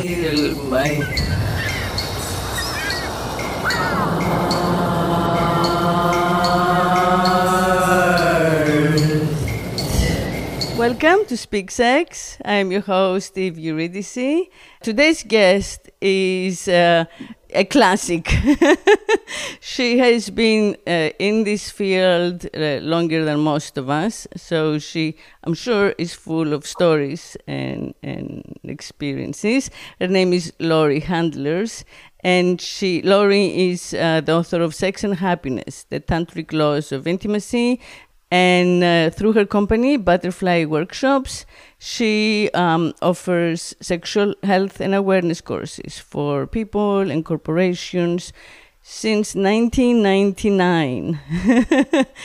till my Welcome to Speak Sex. I'm your host, Eve Eurydice. Today's guest is uh, a classic. she has been uh, in this field uh, longer than most of us, so she, I'm sure, is full of stories and, and experiences. Her name is Laurie Handlers, and she, Laurie, is uh, the author of Sex and Happiness: The Tantric Laws of Intimacy and uh, through her company, Butterfly Workshops, she um, offers sexual health and awareness courses for people and corporations since 1999.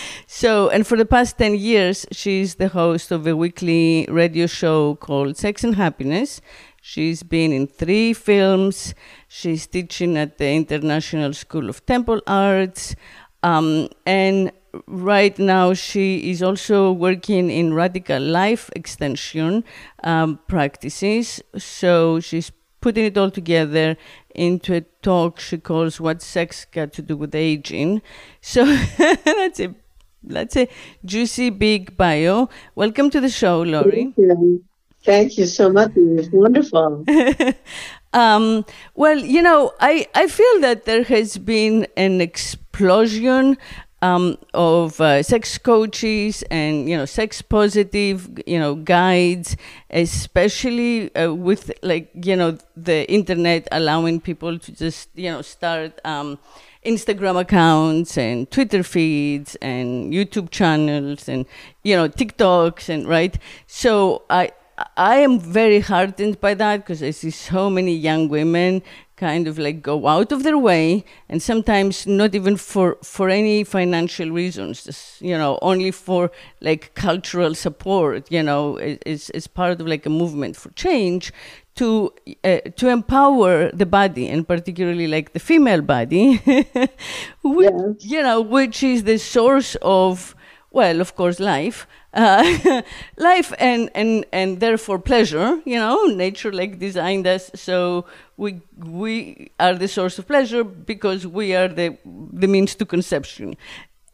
so, and for the past 10 years, she's the host of a weekly radio show called Sex and Happiness. She's been in three films. She's teaching at the International School of Temple Arts. Um, and right now she is also working in radical life extension um, practices. So she's putting it all together into a talk she calls "What Sex Got to Do with Aging." So that's a that's a juicy big bio. Welcome to the show, Laurie. Thank you, Thank you so much. It's wonderful. um, well, you know, I, I feel that there has been an explosion um, of uh, sex coaches and you know sex positive you know guides, especially uh, with like you know the internet allowing people to just you know start. Um, Instagram accounts and Twitter feeds and YouTube channels and you know TikToks and right. So I I am very heartened by that because I see so many young women kind of like go out of their way and sometimes not even for for any financial reasons just you know only for like cultural support you know is is part of like a movement for change to uh, to empower the body and particularly like the female body which, yes. you know which is the source of well of course life uh, life and, and, and therefore pleasure. You know, nature like designed us so we we are the source of pleasure because we are the the means to conception,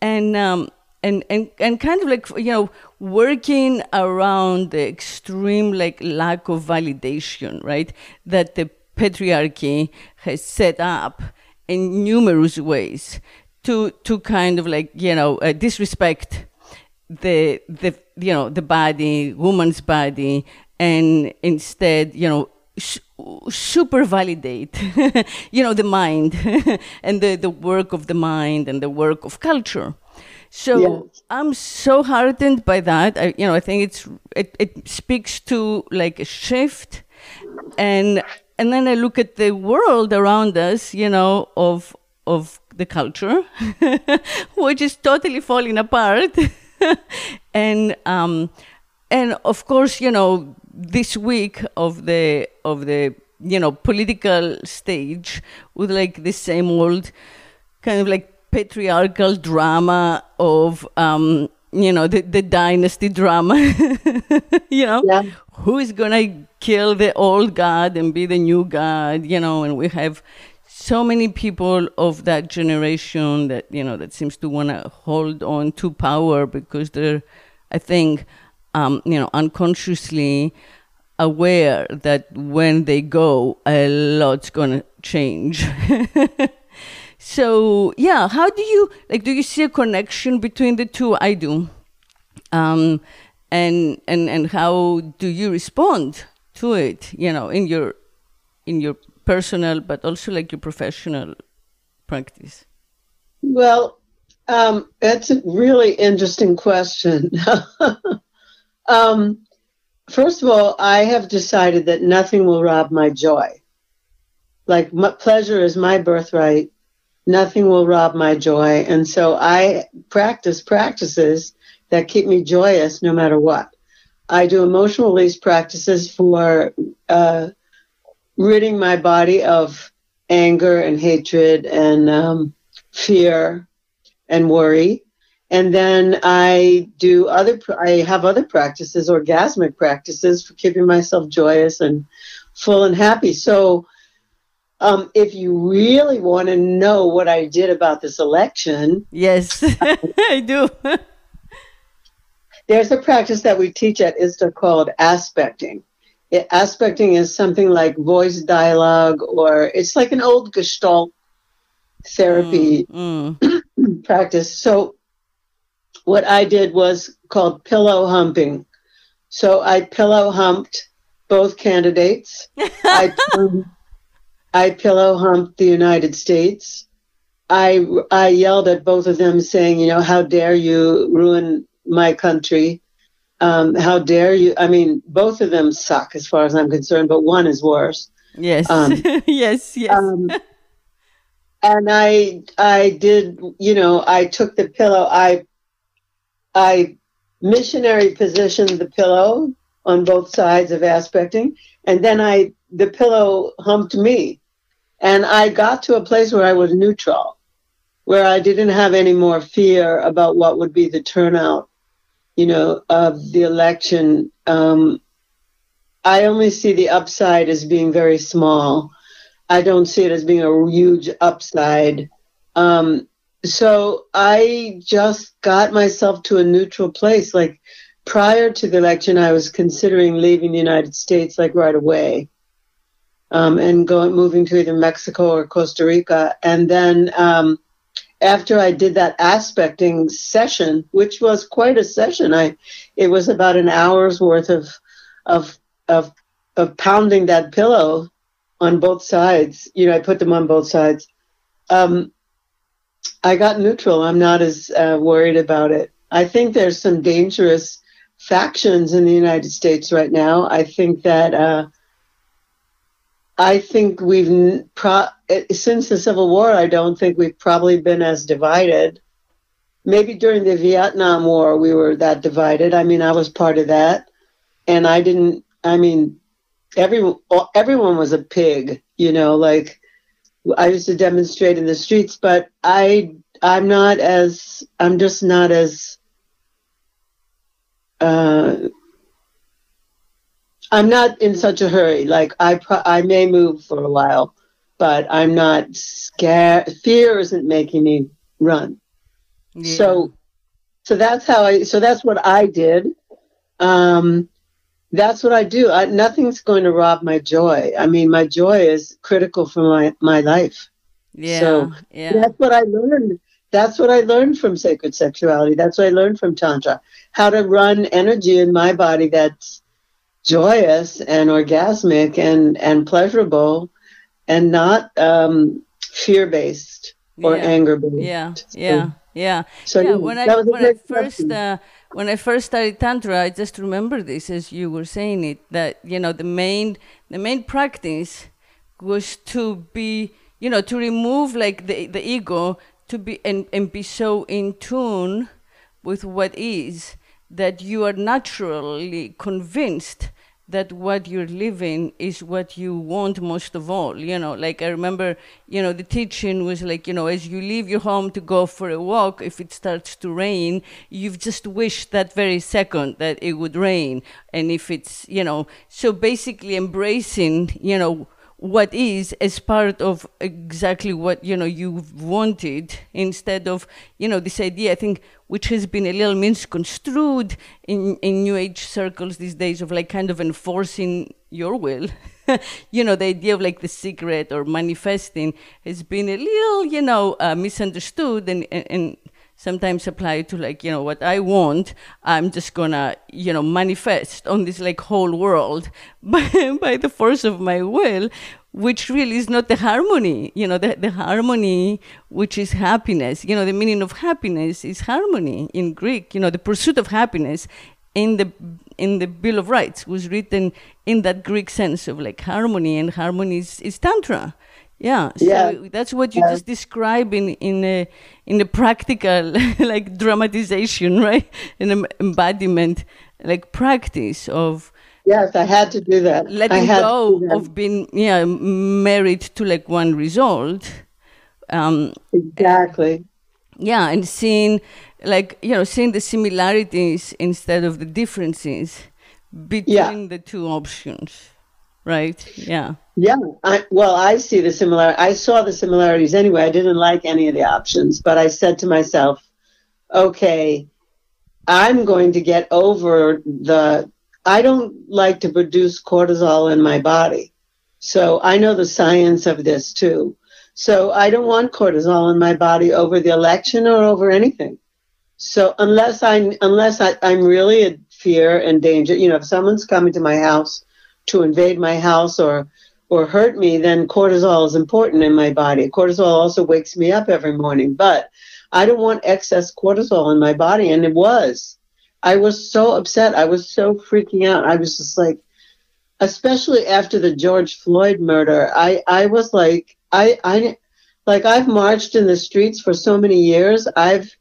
and um, and and and kind of like you know working around the extreme like lack of validation, right? That the patriarchy has set up in numerous ways to to kind of like you know uh, disrespect the the you know the body, woman's body, and instead you know sh- super validate you know the mind and the the work of the mind and the work of culture. So yes. I'm so heartened by that. I, you know, I think it's it, it speaks to like a shift, and and then I look at the world around us, you know, of of the culture, which is totally falling apart. and um, and of course, you know, this week of the of the you know political stage with like the same old kind of like patriarchal drama of um, you know the, the dynasty drama you know yeah. who is gonna kill the old god and be the new god you know and we have so many people of that generation that you know that seems to want to hold on to power because they're i think um, you know unconsciously aware that when they go a lot's to change. So yeah how do you like do you see a connection between the two? I do. Um, and and and how do you respond to it you know in your in your personal but also like your professional practice? Well, um, that's a really interesting question. um, first of all, I have decided that nothing will rob my joy. Like pleasure is my birthright. Nothing will rob my joy. And so I practice practices that keep me joyous no matter what. I do emotional release practices for uh, ridding my body of anger and hatred and um, fear and worry. And then I do other, I have other practices, orgasmic practices for keeping myself joyous and full and happy. So, um, if you really want to know what I did about this election, yes, I do. there's a practice that we teach at ISTA called aspecting. Aspecting is something like voice dialogue, or it's like an old Gestalt therapy mm, mm. practice. So, what I did was called pillow humping. So I pillow humped both candidates. I, I pillow humped the United States. I, I yelled at both of them saying, you know, how dare you ruin my country? Um, how dare you? I mean, both of them suck as far as I'm concerned, but one is worse. Yes. Um, yes, yes. Um, and I, I did, you know, I took the pillow, I, I missionary positioned the pillow on both sides of aspecting, and then I the pillow humped me, and I got to a place where I was neutral, where I didn't have any more fear about what would be the turnout, you know, of the election. Um, I only see the upside as being very small. I don't see it as being a huge upside. Um, so I just got myself to a neutral place. Like prior to the election, I was considering leaving the United States like right away, um, and going moving to either Mexico or Costa Rica. And then um, after I did that aspecting session, which was quite a session, I it was about an hour's worth of of of of pounding that pillow on both sides. You know, I put them on both sides. Um, I got neutral. I'm not as uh, worried about it. I think there's some dangerous factions in the United States right now. I think that uh, I think we've pro- since the Civil War. I don't think we've probably been as divided. Maybe during the Vietnam War we were that divided. I mean, I was part of that, and I didn't. I mean, everyone everyone was a pig. You know, like I used to demonstrate in the streets, but I I'm not as I'm just not as uh, I'm not in such a hurry. Like I pro- I may move for a while, but I'm not scared. Fear isn't making me run. Yeah. So so that's how I so that's what I did. Um, that's what I do. I, nothing's going to rob my joy. I mean, my joy is critical for my, my life. Yeah. So yeah. that's what I learned. That's what I learned from sacred sexuality. That's what I learned from Tantra. How to run energy in my body that's joyous and orgasmic and, and pleasurable and not um, fear based or yeah. anger based. Yeah. Yeah. Yeah. So yeah, when I when I first uh, when I first started tantra, I just remember this as you were saying it that you know the main the main practice was to be you know to remove like the the ego to be and, and be so in tune with what is that you are naturally convinced that what you're living is what you want most of all you know? Like i remember you know the teaching was like you know as you leave your home to go for a walk if it starts to rain you've just wished that very second that it would rain. And if it's you know so basically embracing you know what is as part of exactly what you know you've wanted instead of you know this idea i think which has been a little misconstrued in in new age circles these days of like kind of enforcing your will. You know the idea of like the secret or manifesting has been a little you know uh, misunderstood and, and, and sometimes applied to like you know what i want i'm just gonna you know manifest on this like whole world by, by the force of my will which really is not the harmony you know the, the harmony which is happiness you know the meaning of happiness is harmony in greek you know the pursuit of happiness in the in the bill of rights was written in that greek sense of like harmony and harmony is, is tantra yeah, so yeah. that's what you yeah. just describe in in a in a practical like dramatization, right? An embodiment, like practice of. Yes, I had to do that. Letting go of being yeah married to like one result. Um, exactly. yeah, and seeing like you know seeing the similarities instead of the differences between yeah. the two options. right? Yeah. Yeah. I, well, I see the similar. I saw the similarities anyway. I didn't like any of the options, but I said to myself, okay, I'm going to get over the. I don't like to produce cortisol in my body. So I know the science of this too. So I don't want cortisol in my body over the election or over anything. So unless I unless I, I'm really in fear and danger, you know, if someone's coming to my house to invade my house or or hurt me, then cortisol is important in my body. Cortisol also wakes me up every morning, but I don't want excess cortisol in my body, and it was. I was so upset. I was so freaking out. I was just like, especially after the George Floyd murder. I I was like, I I like I've marched in the streets for so many years. I've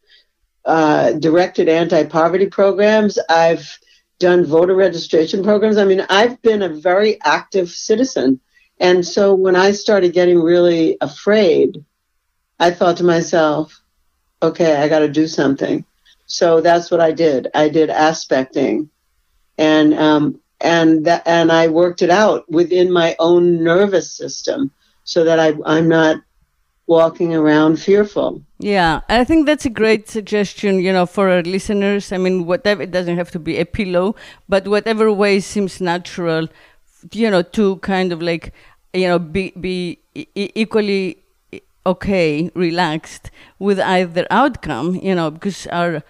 uh, directed anti-poverty programs. I've done voter registration programs. I mean, I've been a very active citizen. And so when I started getting really afraid, I thought to myself, okay, I got to do something. So that's what I did. I did aspecting, and um, and that, and I worked it out within my own nervous system, so that I I'm not walking around fearful. Yeah, I think that's a great suggestion, you know, for our listeners. I mean, whatever, it doesn't have to be a pillow, but whatever way seems natural, you know, to kind of like, you know, be, be equally okay, relaxed with either outcome, you know, because our,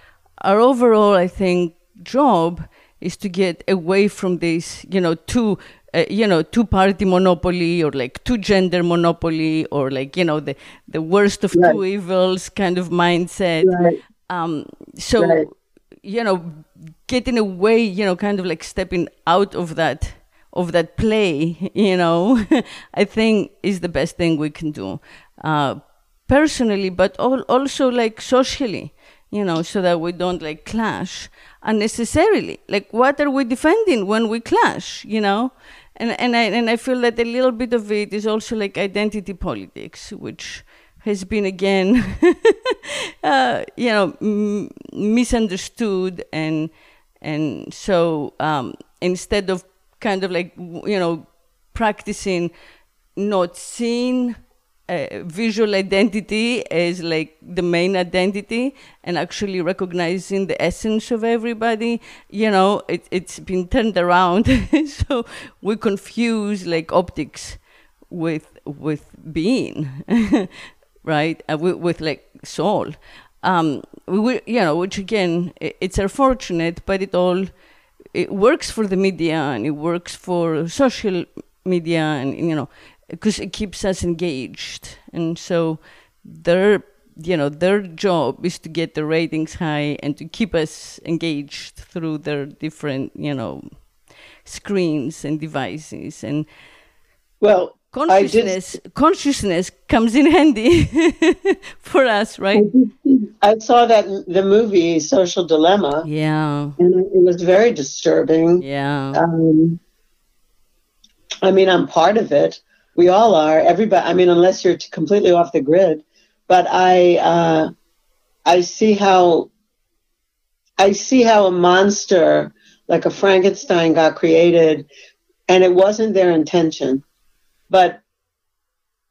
our overall, I think, job is to get away from this, you know, two, uh, you know, two party monopoly or like two gender monopoly or like, you know, the, the worst of right. two evils kind of mindset. Right. Um, so, right. you know, getting away, you know, kind of like stepping out of that of that play, you know, I think is the best thing we can do. Uh, personally, but also like socially, you know, so that we don't like clash unnecessarily. Like, what are we defending when we clash, you know? and and I and I feel that a little bit of it is also like identity politics, which has been again, uh, you know, m- misunderstood, and and so um, instead of kind of like you know practicing not seeing uh, visual identity as like the main identity and actually recognizing the essence of everybody. You know it, it's been turned around. So we confuse like optics with with being right? Uh, with, with, like soul. Um we, you know which again it's unfortunate but it all it works for the media and it works for social media and you know because it keeps us engaged. And so their you know their job is to get the ratings high and to keep us engaged through their different you know screens and devices. And well consciousness consciousness comes in handy for us right? I saw that the movie social dilemma. Yeah. And it was very disturbing. Yeah. Um, i mean i'm part of it we all are. Everybody. I mean, unless you're completely off the grid. But I, uh, I see how, I see how a monster like a Frankenstein got created, and it wasn't their intention. But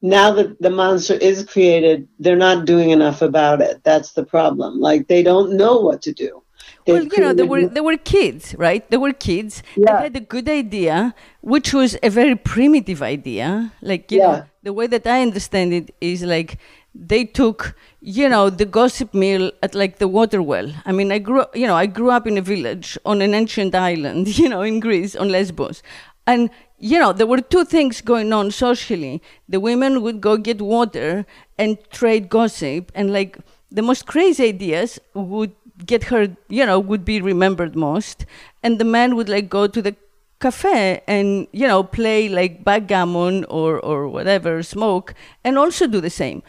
now that the monster is created, they're not doing enough about it. That's the problem. Like they don't know what to do well, you know, they were they were kids, right? They were kids. Yeah. They had a good idea, which was a very primitive idea. Like you yeah. know, the way that I understand it is like they took you know the gossip mill at like the water well i mean i grew you know i grew up in a village on an ancient island you know in greece on lesbos and you know there were two things going on socially the women would go get water and trade gossip and like the most crazy ideas would get her, you know, would be remembered most. And the man would like go to the cafe and, you know, play like backgammon or, or whatever, smoke, and also do the same.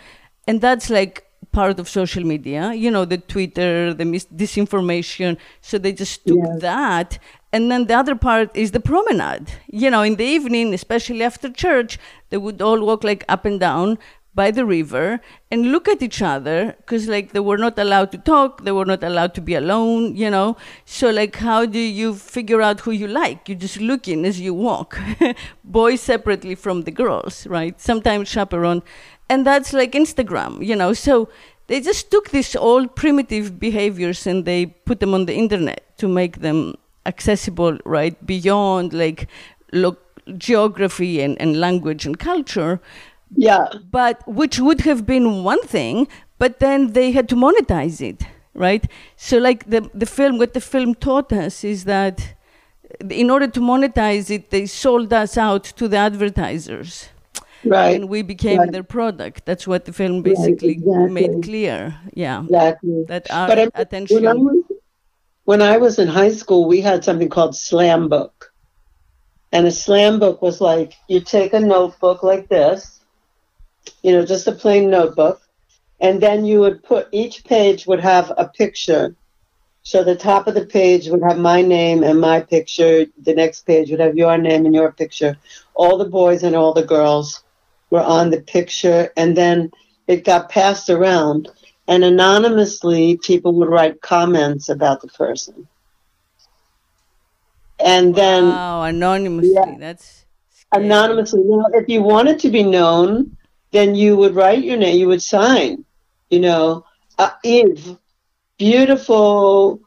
And that's like part of social media, you know, the Twitter, the mis- disinformation. So they just took yes. that. And then the other part is the promenade. You know, in the evening, especially after church, they would all walk like up and down by the river and look at each other because like they were not allowed to talk they were not allowed to be alone you know? So like how do you figure out who you like? You're just looking as you walk boys separately from the girls right? Sometimes chaperone and that's like instagram you know? So they just took these old primitive behaviors and they put them on the internet to make them accessible right beyond like look geography and, and language and culture Yeah. but which would have been one thing but then they had to monetize it right so like the, the film what the film taught us is that uh, in order to monetize it they sold us out to the advertisers Right. and we became Right. their product that's what the film basically exactly. made clear yeah Exactly. that our But I- attention When I, was, when I was in high school, we had something called slam book. And a slam book was like you take a notebook like this, you know, just a plain notebook, and then you would put each page would have a picture. So the top of the page would have my name and my picture. The next page would have your name and your picture. All the boys and all the girls were on the picture, and then it got passed around and anonymously people would write comments about the person and then wow anonymously Yeah. that's scary. anonymously now if you wanted to be known then you would write your name you would sign you know. Uh, eve beautiful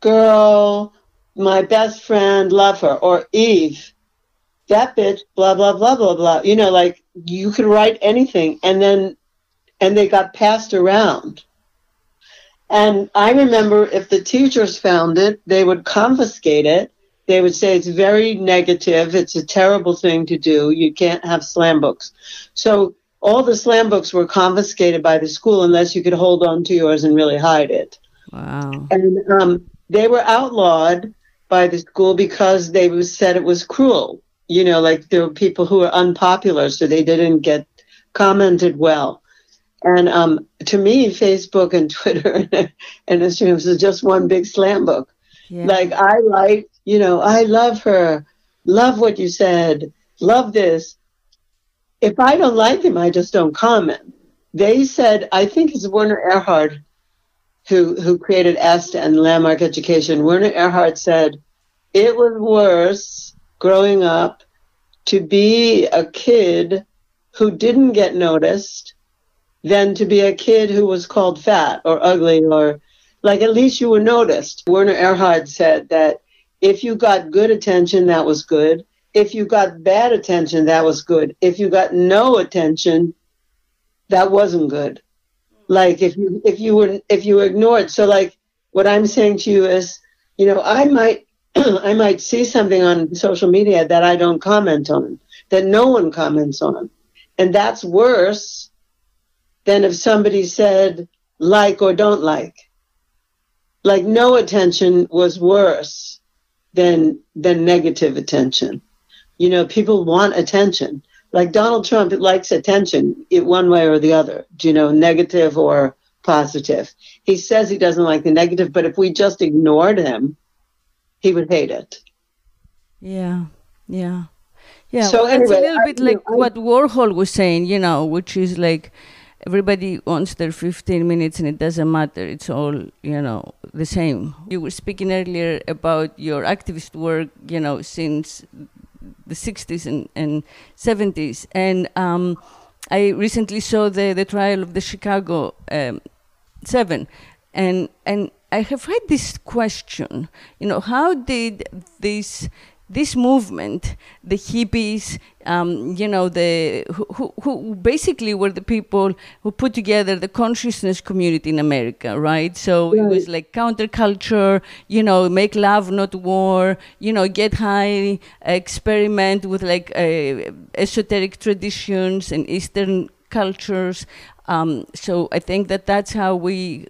girl my best friend love her. Or eve that bitch blah blah blah blah blah. You know like you could write anything and then and they got passed around. And i remember if the teachers found it they would confiscate it. They would say it's very negative it's a terrible thing to do you can't have slam books. So all the slam books were confiscated by the school unless you could hold on to yours and really hide it wow and um, they were outlawed by the school because they was, said it was cruel. You know, like there were people who were unpopular, so they didn't get commented well. And um, to me, Facebook and Twitter and Instagram is just one big slam book. yeah. Like I like, you know, I love her, love what you said, love this. If I don't like him, I just don't comment. They said, I think it's Werner Erhard who who created ESTA and Landmark Education. Werner Erhard said, it was worse growing up to be a kid who didn't get noticed than to be a kid who was called fat or ugly or like at least you were noticed. Werner Erhard said that if you got good attention, that was good. If you got bad attention, that was good. If you got no attention, that wasn't good. Like if you if you were if you were ignored. So like what I'm saying to you is, you know, I might I might see something on social media that I don't comment on, that no one comments on. And that's worse than if somebody said like or don't like. Like no attention was worse than than negative attention. You know, people want attention. Like Donald Trump likes attention it one way or the other, Do you know, negative or positive. He says he doesn't like the negative, but if we just ignored him, he would hate it. Yeah, yeah, yeah. So well, it's a anyway, little I- bit like I- what Warhol was saying, you know, which is like everybody wants their 15 minutes and it doesn't matter. It's all, you know, the same. You were speaking earlier about your activist work, you know, since the 60s and, and 70s. And um, I recently saw the, the trial of the Chicago um, Seven. And, and I have had this question, you know, how did this this movement, the hippies, um, you know, the who, who, who basically were the people who put together the consciousness community in America, right? So it was like counterculture, you know, make love, not war, you know, get high, experiment with like uh, esoteric traditions and Eastern cultures. Um, so I think that that's how we,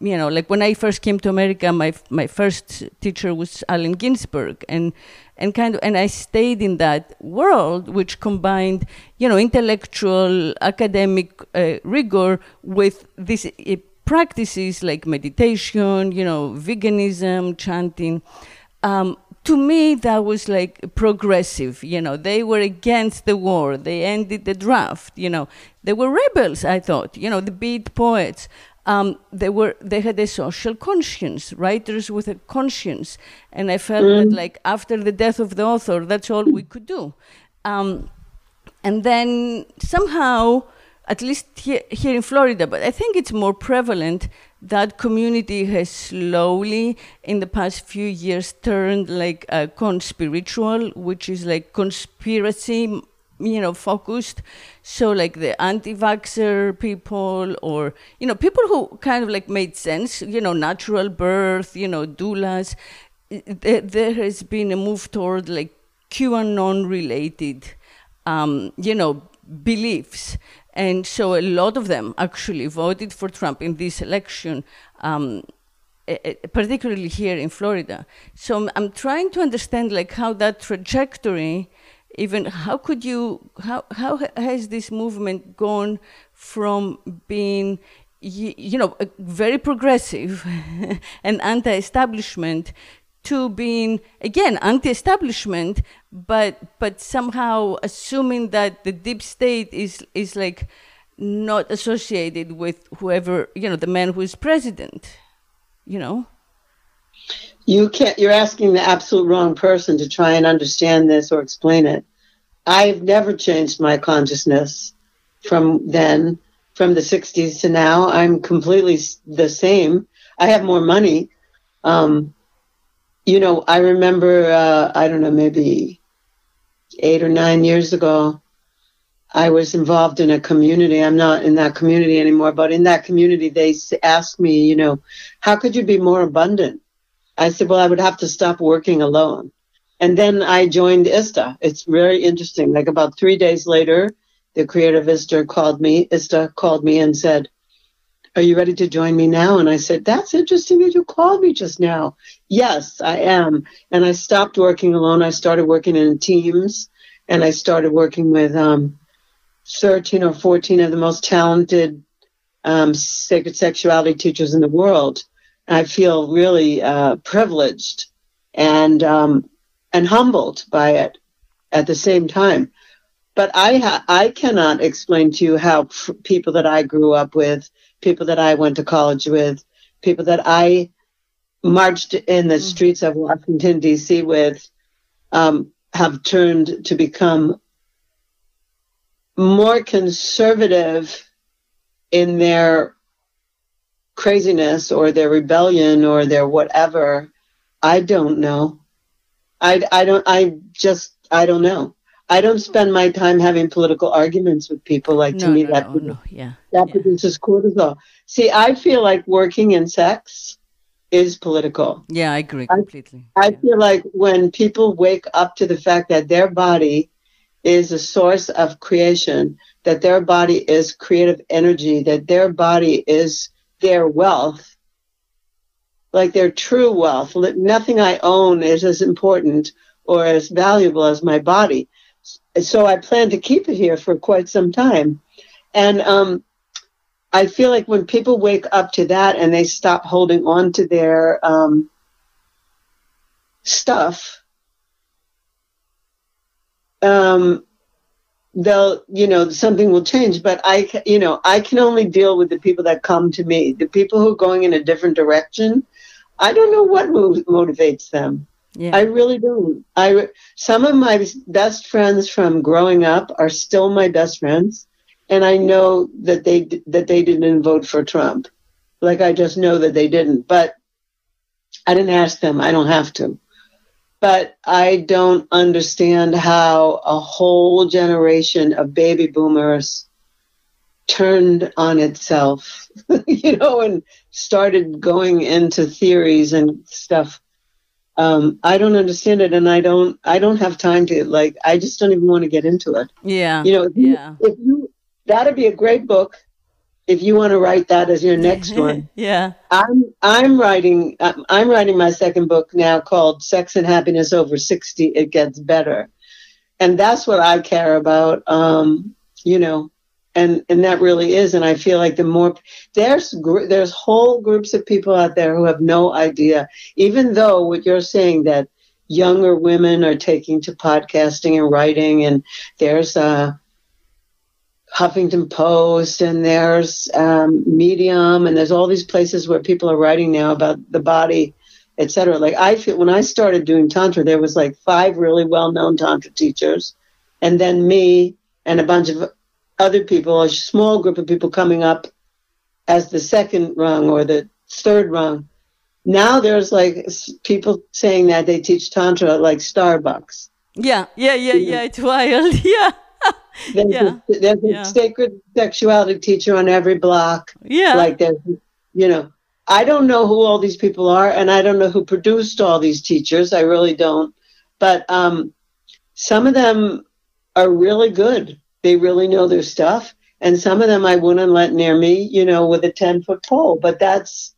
you know, like when I first came to America, my my first teacher was Allen Ginsberg, and and kind of and I stayed in that world, which combined, you know, intellectual academic uh, rigor with these uh, practices like meditation, you know, veganism, chanting. Um, to me that was like progressive you know. They were against the war. They ended the draft you know. They were rebels i thought you know the beat poets um, they were they had a social conscience writers with a conscience and i felt mm. that like after the death of the author that's all we could do um, and then somehow at least here, here in florida but i think it's more prevalent that community has slowly in the past few years turned like a conspiritual which is like conspiracy you know focused so like the anti-vaxxer people or you know people who kind of like made sense you know natural birth you know doulas there has been a move toward like qanon related um, you know beliefs and so a lot of them actually voted for Trump in this election, um, particularly here in Florida. So I'm trying to understand like how that trajectory, even how could you, how, how has this movement gone from being you know, very progressive and anti-establishment to being again anti-establishment but but somehow assuming that the deep state is is like not associated with whoever you know the man who is president you know you can't you're asking the absolute wrong person to try and understand this or explain it i've never changed my consciousness from then from the 60s to now i'm completely the same i have more money um, you know, I remember, uh, I don't know, maybe eight or nine years ago, I was involved in a community. I'm not in that community anymore, but in that community, they asked me, you know, how could you be more abundant? I said, well, I would have to stop working alone. And then I joined ISTA. It's very interesting. Like about three days later, the creator of ISTA called me, ISTA called me and said, are you ready to join me now? And I said, That's interesting that you called me just now. Yes, I am. And I stopped working alone. I started working in teams and I started working with um, 13 or 14 of the most talented um, sacred sexuality teachers in the world. I feel really uh, privileged and um, and humbled by it at the same time. But I ha- I cannot explain to you how f- people that I grew up with people that I went to college with, people that I marched in the mm-hmm. streets of Washington, D.C. with, um, have turned to become more conservative in their craziness or their rebellion or their whatever. I don't know. I, I don't, I just, I don't know. I don't spend my time having political arguments with people. Like no, to me, no, that no, no. yeah, that yeah. produces cortisol. See, I feel like working in sex is political. Yeah, I agree completely. I, I yeah. feel like when people wake up to the fact that their body is a source of creation, that their body is creative energy, that their body is their wealth, like their true wealth. Nothing I own is as important or as valuable as my body so I plan to keep it here for quite some time. And um, I feel like when people wake up to that and they stop holding on to their um, stuff, um, they'll, you know, something will change. But I, you know, I can only deal with the people that come to me. The people who are going in a different direction, I don't know what motivates them. Yeah. I really don't. I some of my best friends from growing up are still my best friends, and I know that they that they didn't vote for Trump. Like I just know that they didn't, but I didn't ask them. I don't have to. But I don't understand how a whole generation of baby boomers turned on itself, you know, and started going into theories and stuff um, I don't understand it, and I don't I don't have time to like I just don't even want to get into it. Yeah, you know, if yeah. You, if you that'd be a great book if you want to write that as your next one. yeah, I'm I'm writing I'm writing my second book now called Sex and Happiness Over Sixty. It gets better, and that's what I care about. Um, you know, and and that really is and i feel like the more there's there's whole groups of people out there who have no idea even though what you're saying that younger women are taking to podcasting and writing, and there's uh, Huffington Post, and there's um, Medium, and there's all these places where people are writing now about the body, etc. Like I feel when I started doing tantra, there was like five really well-known tantra teachers, and then me and a bunch of other people, a small group of people coming up as the second rung or the third rung. Now there's like people saying that they teach tantra like Starbucks. Yeah, yeah, yeah, yeah. It's wild. Yeah. There's, Yeah. a, there's Yeah. a sacred sexuality teacher on every block. Yeah. Like there's, you know, I don't know who all these people are, and I don't know who produced all these teachers. I really don't. But um, some of them are really good. They really know their stuff, and some of them I wouldn't let near me, you know, with a ten foot pole. But that's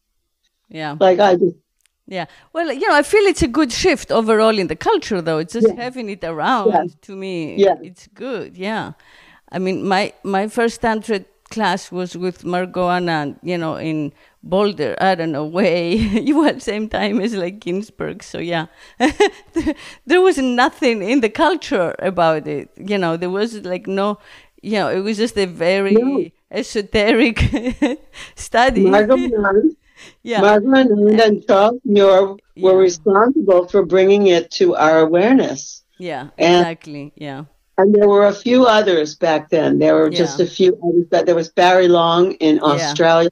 yeah. like I just Yeah. Well, you know, I feel it's a good shift overall in the culture, though. It's just Yeah. having it around Yeah. to me. Yeah. It's good. Yeah. I mean, my my first tantra class was with Margot Anand, you know, in Boulder. I don't know way. you were at the same time as like Ginsberg. So yeah, there was nothing in the culture about it. You know, there was like no. You know, it was just a very No. esoteric study. Margot Anand, yeah. Margot Anand and Charles Muir were Yeah. responsible for bringing it to our awareness. yeah. and- Exactly. Yeah. And there were a few others back then. There were just a few others. But there was Barry Long in Australia,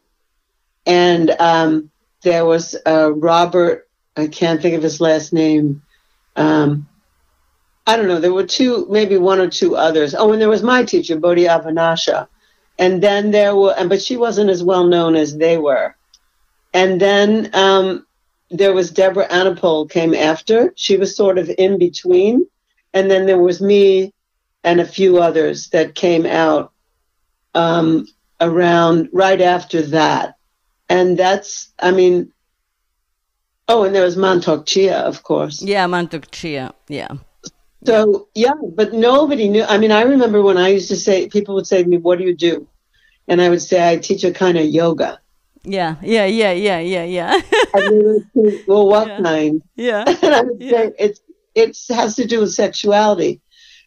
and um, there was uh, Robert. I can't think of his last name. Um, I don't know. There were two, maybe one or two others. Oh, and there was my teacher, Bodhi Avinasha, and then there were, and but she wasn't as well known as they were. And then um, there was Deborah Anapol came after. She was sort of in between, and then there was me and a few others that came out um, around right after that. And that's, I mean, oh, and there was Mantak Chia, of course. Yeah, Mantak Chia. Yeah. So, yeah, but nobody knew. I mean, I remember when I used to say, people would say to me, What do you do? And I would say, I teach a kind of yoga. Yeah, yeah, yeah, yeah, yeah, yeah. And they would say, Well, what Yeah. kind? yeah. And I would Yeah. say, It's, it has to do with sexuality.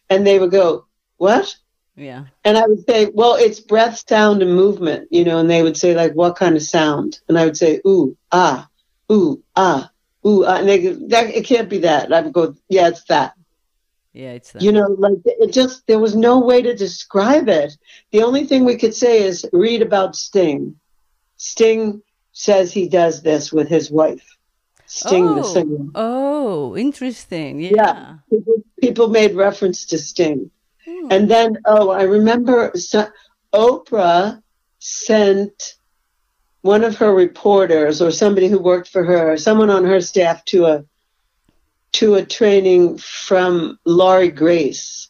And they would go, What? Yeah. And I would say, well, it's breath, sound, and movement, you know, and they would say, like, what kind of sound? And I would say, ooh, ah, ooh, ah, ooh, ah. And they go, that, it can't be that. And I would go, yeah, it's that. Yeah, it's that. You know, like, it just, there was no way to describe it. The only thing we could say is read about Sting. Sting says he does this with his wife. Sting, the oh, singer. oh, interesting. Yeah. Yeah. People, people made reference to Sting. Hmm. And then, oh, I remember so, Oprah sent one of her reporters or somebody who worked for her, someone on her staff to a to a training from Laurie Grace,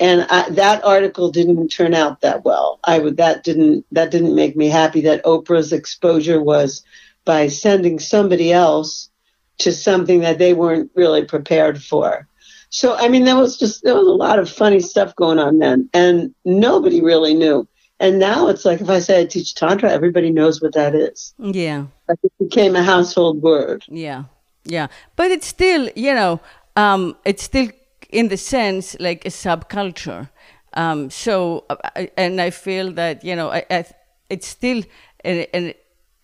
and I, that article didn't turn out that well. I would that didn't that didn't make me happy that Oprah's exposure was by sending somebody else to something that they weren't really prepared for. So I mean, there was just there was a lot of funny stuff going on then, and nobody really knew. And now it's like if I say I teach tantra, everybody knows what that is. Yeah. Like it became a household word. Yeah. Yeah. But it's still, you know, um, it's still in the sense like a subculture. Um, so, I- and I feel that, you know, I, I, it's still an, an,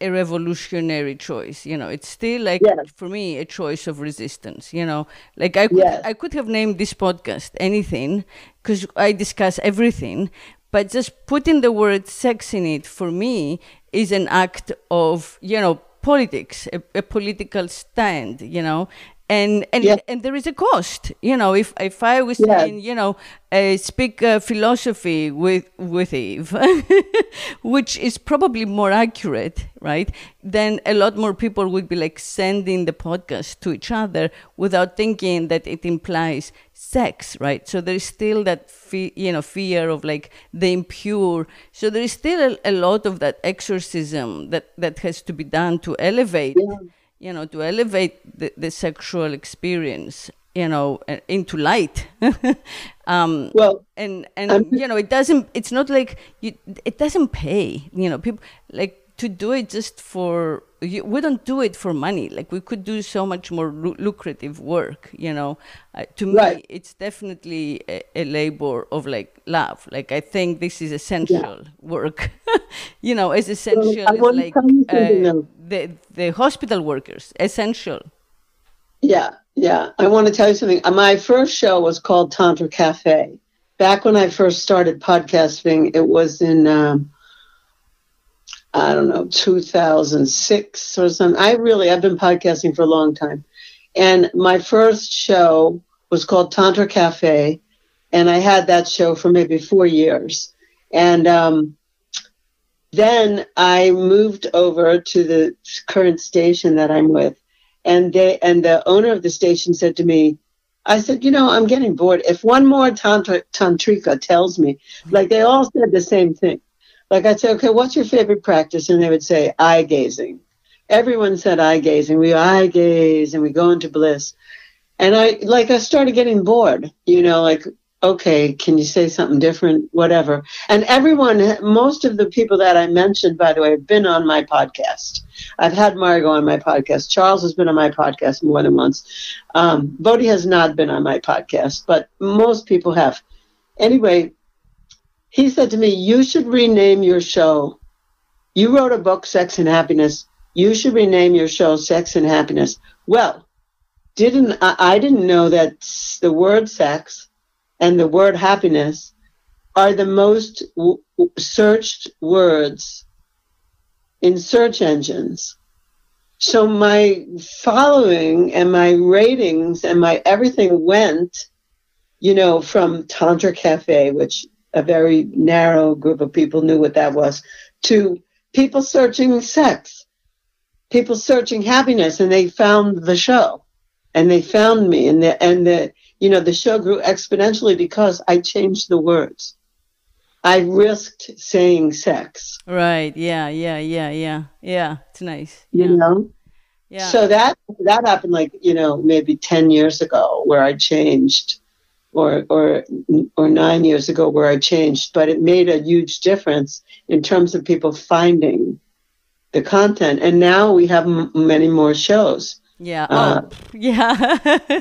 a revolutionary choice. You know, it's still like Yes. for me a choice of resistance. You know, like I could Yes. I could have named this podcast anything because I discuss everything, but just putting the word sex in it for me is an act of you know politics, a, a political stand. You know. And and, and there is a cost, you know. If if I was saying, you know, uh, speak uh, philosophy with with Eve, which is probably more accurate, right? Then a lot more people would be like sending the podcast to each other without thinking that it implies sex, right? So there is still that fe- you know fear of like the impure. So there is still a, a lot of that exorcism that that has to be done to elevate Yeah. You know, to elevate the, the sexual experience, you know, uh, into light. um, Well, and and I'm- you know, it doesn't. It's not like you. It doesn't pay. You know, people like to do it just for you, we don't do it for money. Like we could do so much more lu- lucrative work. You know, uh, to Right. me, it's definitely a, a labor of like love. Like I think this is essential work. you know, as essential I as like tell you something, uh, the the hospital workers. Essential. Yeah, yeah. I want to tell you something. Uh, My first show was called Tantra Cafe. Back when I first started podcasting, it was in um, I don't know 2006 or something. I really I've been podcasting for a long time, and my first show was called Tantra Cafe, and I had that show for maybe four years, and um, then I moved over to the current station that I'm with and they and the owner of the station said to me i said you know i'm getting bored. If one more tantra, tantrika tells me like they all said the same thing like i'd say okay what's your favorite practice? And they would say eye gazing. Everyone said eye gazing. We eye gaze and we go into bliss. And i like i started getting bored you know like okay can you say something different? Whatever. And everyone most of the people that i mentioned by the way have been on my podcast. I've had Margot on my podcast. Charles has been on my podcast more than once. Um, Bodhi has not been on my podcast, but most people have. Anyway, he said to me, You should rename your show. You wrote a book, Sex and Happiness. You should rename your show Sex and Happiness. Well, didn't I, I didn't know that the word sex and the word happiness are the most w- searched words in search engines. So my following and my ratings and my everything went, you know, from Tantra Cafe, which a very narrow group of people knew what that was, to people searching sex, people searching happiness, and they found the show, and they found me, and the and the you know the show grew exponentially because I changed the words. I risked saying sex. Right. Yeah. Yeah. Yeah. Yeah. Yeah. It's nice. you Yeah. know Yeah. so that that happened like you know maybe 10 years ago where i changed or or or 9 years ago where i changed but it made a huge difference in terms of people finding the content and now we have m- many more shows Yeah. Uh, oh, yeah.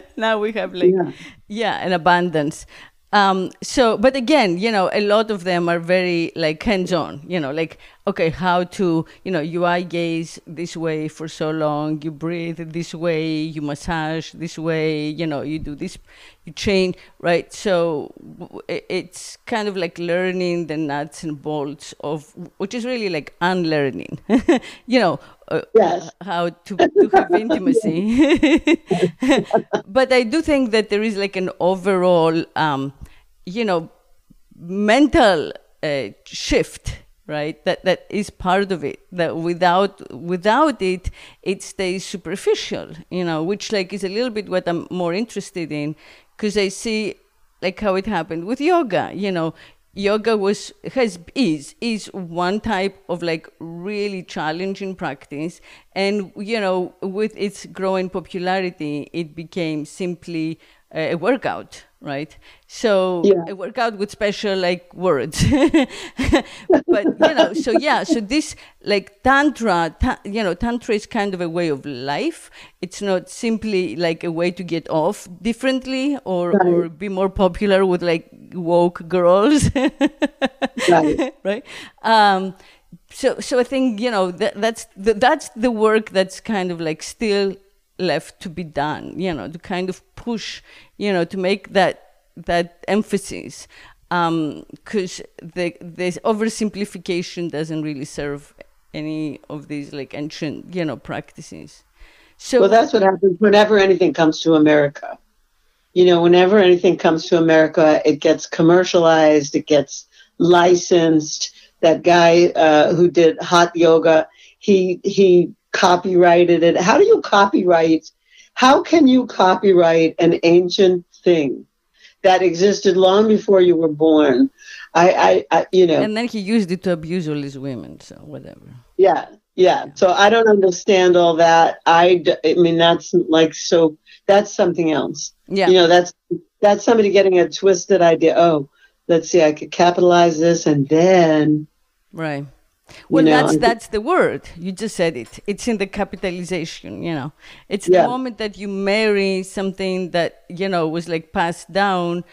now we have like Yeah. yeah, an abundance. Um, so, but again, you know, a lot of them are very like hands-on. You know, like okay, how to you know you eye gaze this way for so long, you breathe this way, you massage this way. You know, you do this, you change right. So it's kind of like learning the nuts and bolts of which is really like unlearning. you know. Uh, Yes. how to, to have intimacy. but I do think that there is like an overall, um, you know, mental uh, shift, right? That that is part of it. That without without it, it stays superficial. You know, which like is a little bit what I'm more interested in, because I see like how it happened with yoga. You know, yoga was has is is one type of like really challenging practice and you know with its growing popularity it became simply a workout right? So Yeah. a workout with special like words. But you know so yeah so this like tantra ta- you know tantra is kind of a way of life. It's not simply like a way to get off differently or or be more popular with like woke girls. Right. right? Um so so i think you know that that's the, that's the work that's kind of like still left to be done you know to kind of push you know to make that that emphasis because the this oversimplification doesn't really serve any of these like ancient you know practices so Well, that's what happens whenever anything comes to America. You know, whenever anything comes to America, it gets commercialized, it gets licensed. That guy uh, who did hot yoga, he he copyrighted it. How do you copyright? How can you copyright an ancient thing that existed long before you were born? I, I, I you know, and then he used it to abuse all these women so whatever yeah, yeah. So I don't understand all that. I, I mean, that's like so. That's something else. yeah You know, that's that's somebody getting a twisted idea. Oh, let's see, I could capitalize this, and then right Well, you know, that's that's the word. You just said it. It's in the capitalization. You know, it's Yeah. the moment that you marry something that you know was like passed down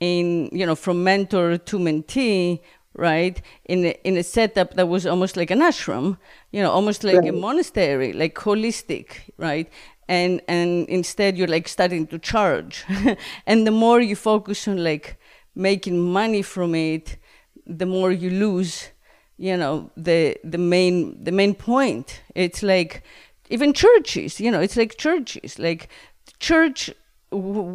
in you know from mentor to mentee, right? In a, in a setup that was almost like an ashram. You know, almost like a monastery, like holistic, right? And and instead you're like starting to charge, and the more you focus on like making money from it, the more you lose you know the the main the main point it's like even churches you know it's like churches like church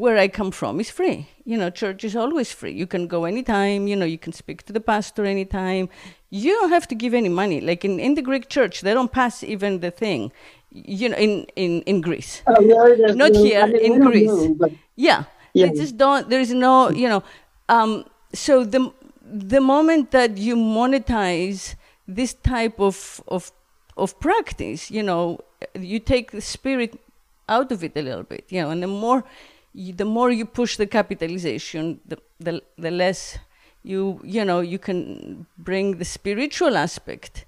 where i come from is free you know church is always free you can go anytime you know you can speak to the pastor anytime you don't have to give any money like in, in the greek church they don't pass even the thing you know in in in greece Oh? There's not no- here I mean, in Greece. know, Yeah, Yeah. they just don't. There is no, you know. Um, so the the moment that you monetize this type of of of practice, you know, you take the spirit out of it a little bit, you know, and the more you, the more you push the capitalization, the the the less you you know you can bring the spiritual aspect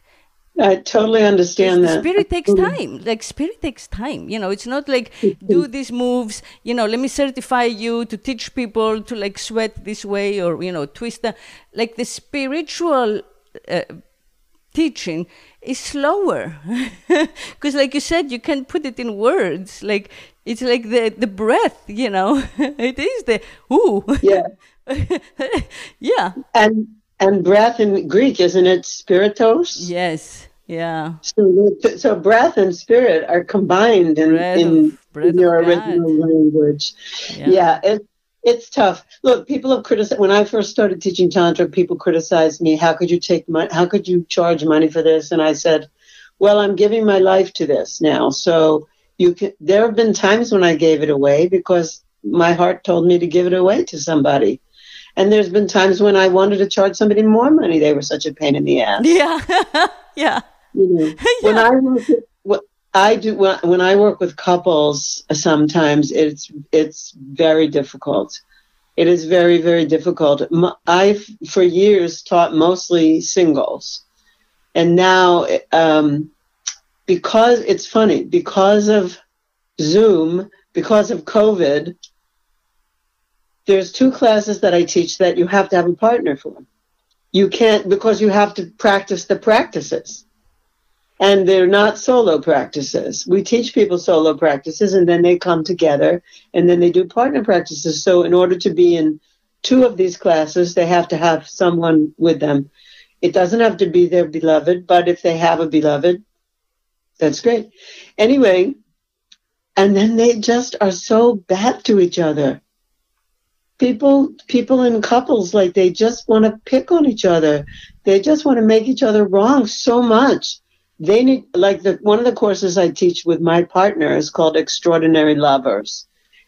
I totally understand that. spirit takes time. Like spirit takes time you know? It's not like do these moves you know let me certify you to teach people to like sweat this way or you know twist the like the spiritual uh, teaching is slower. Because like you said you can't put it in words. Like it's like the the breath you know? It is the ooh. Yeah. yeah. And and breath in Greek, isn't it spiritos? yes yeah So, so breath and spirit are combined in, Breath in, of- in your original language. Yeah. Yeah, it, it's tough. Look, people have criticized. When I first started teaching tantra, people criticized me. How could you take money? How could you charge money for this? And I said, well, I'm giving my life to this now. So you can. There have been times when I gave it away because my heart told me to give it away to somebody. And there's been times when I wanted to charge somebody more money. They were such a pain in the ass. yeah yeah You know, when I work with, what I do when, when I work with couples, sometimes it's it's very difficult. It is very very difficult. I've for years taught mostly singles, and now um, because it's funny because of Zoom, because of COVID, there's two classes that I teach that you have to have a partner for. You can't because you have to practice the practices and they're not solo practices. We teach people solo practices and then they come together and then they do partner practices. So in order to be in two of these classes, they have to have someone with them. It doesn't have to be their beloved, but if they have a beloved, that's great. Anyway, and then they just are so bad to each other. People people in couples like they just want to pick on each other. They just want to make each other wrong so much they need like the one of the courses I teach with my partner is called Extraordinary Lovers.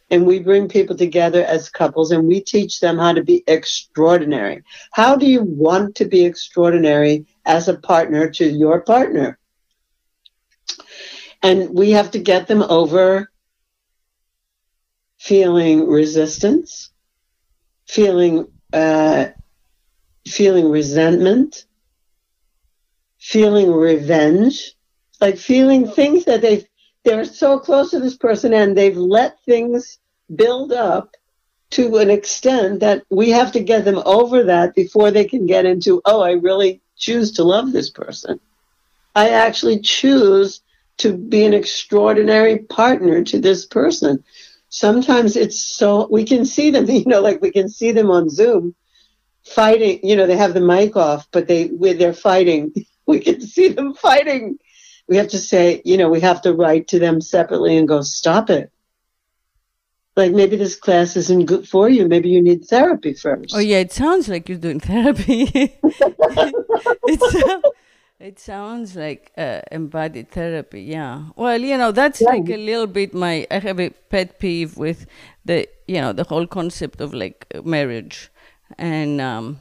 And we bring people together as couples and we teach them how to be extraordinary. How do you want to be extraordinary as a partner to your partner? And we have to get them over feeling resistance, feeling uh, feeling resentment, feeling revenge, like feeling things that they they're so close to this person and they've let things build up to an extent that we have to get them over that before they can get into oh I really choose to love this person. I actually choose to be an extraordinary partner to this person. Sometimes it's so we can see them, you know, like we can see them on Zoom fighting, you know, they have the mic off, but they when they're fighting we can see them fighting. We have to say, you know, we have to write to them separately and go, stop it. Like maybe this class isn't good for you. Maybe you need therapy first. Oh yeah, it sounds like you're doing therapy. it's, uh, it sounds like uh, embodied therapy. Yeah. Well, you know, that's Yeah. like a little bit my. I have a pet peeve with the you know the whole concept of like marriage, and um,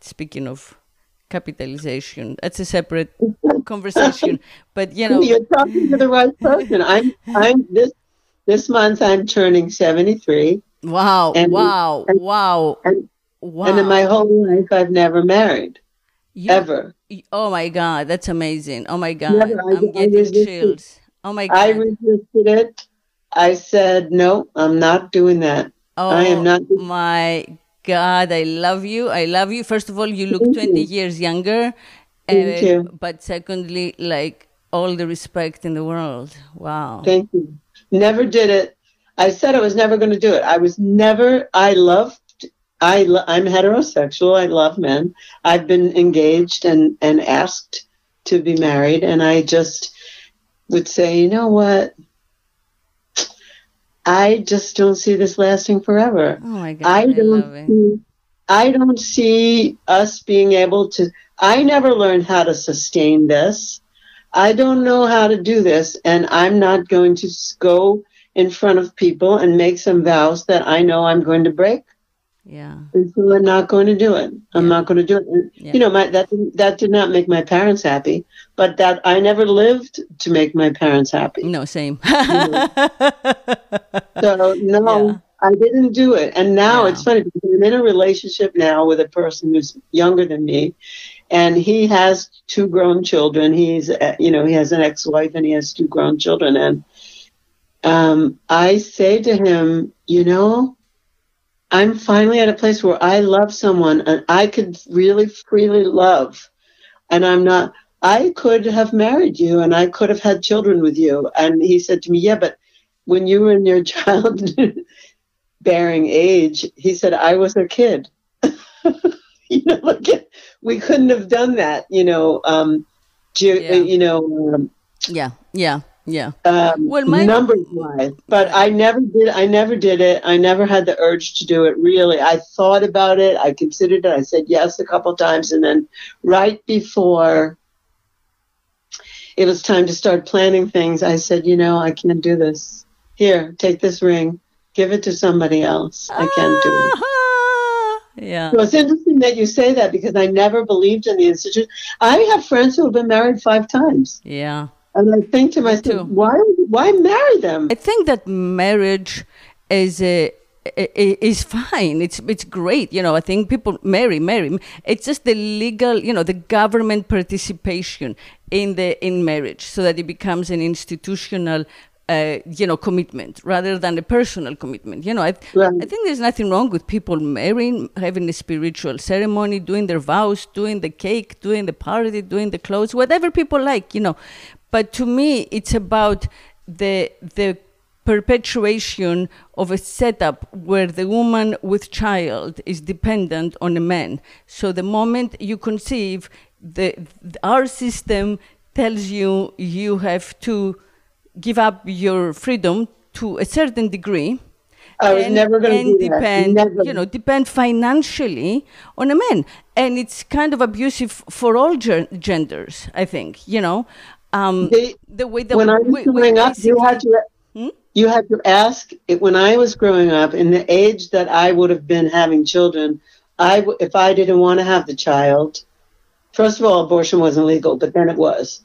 speaking of capitalization, that's a separate conversation. But you know, You're talking to the right person. I'm I'm this this month I'm turning seventy three. wow, and- wow, and- wow, and- wow. And in my whole life I've never married. You- ever. Oh my God, that's amazing. Oh my God, Never. I- I'm getting resisted- chills. Oh my I resisted it. I said, no, I'm not doing that. oh I am not. my God, I love you. I love you. First of all, you look Thank 20 you. years younger. Thank uh, you. But secondly, like all the respect in the world. Wow. Thank you. Never did it. I said I was never going to do it. I was never. I loved. I I'm heterosexual. I love men. I've been engaged and and asked to be married, and I just would say, you know what? I just don't see this lasting forever. oh my God, I don't see, I don't see us being able to I never learned how to sustain this. I don't know how to do this and I'm not going to go in front of people and make some vows that I know I'm going to break. Yeah. And so I'm not going to do it. I'm Yeah. not going to do it. And, Yeah. You know, my, that that did not make my parents happy, but that I never lived to make my parents happy. No, same. So no, Yeah. I didn't do it. And now it's funny because I'm in a relationship now with a person who's younger than me, and he has two grown children. He's, uh, you know, he has an ex-wife and he has two grown children. And um, I say to him, you know, I'm finally at a place where I love someone and I could really freely love, and I'm not. I could have married you and I could have had children with you. And he said to me, yeah, but when you were in your child bearing age, he said, I was a kid. you know, like, we couldn't have done that, you know, um, ge- Yeah. you know, um, yeah, yeah, yeah. um, Well, my- numbers wise. But I never did. I never did it. I never had the urge to do it. Really, I thought about it. I considered it. I said yes a couple times, and then right before it was time to start planning things, I said, you know, I can't do this. Here, take this ring. Give it to somebody else. I can't do it. Yeah. So it's interesting that you say that because I never believed in the institution. I have friends who have been married five times. Yeah. And I think to myself, why why marry them? I think that marriage is a is fine. It's it's great. You know, I think people marry, marry. It's just the legal, you know, the government participation in the in marriage, so that it becomes an institutional, uh, you know, commitment rather than a personal commitment. You know, I, Right. I think there's nothing wrong with people marrying, having a spiritual ceremony, doing their vows, doing the cake, doing the party, doing the clothes, whatever people like. You know, but to me, it's about the the perpetuation of a setup where the woman with child is dependent on a man. So the moment you conceive, the, our system tells you you have to give up your freedom to a certain degree. I was never going and to do depend, that. Never. you know, depend financially on a man, and it's kind of abusive for all gen- genders. I think, you know, um, They- the way that when I we- was we growing up, you had to you had to ask it when I was growing up in the age that I would have been having children. I if I didn't want to have the child, first of all, abortion wasn't legal, but then it was.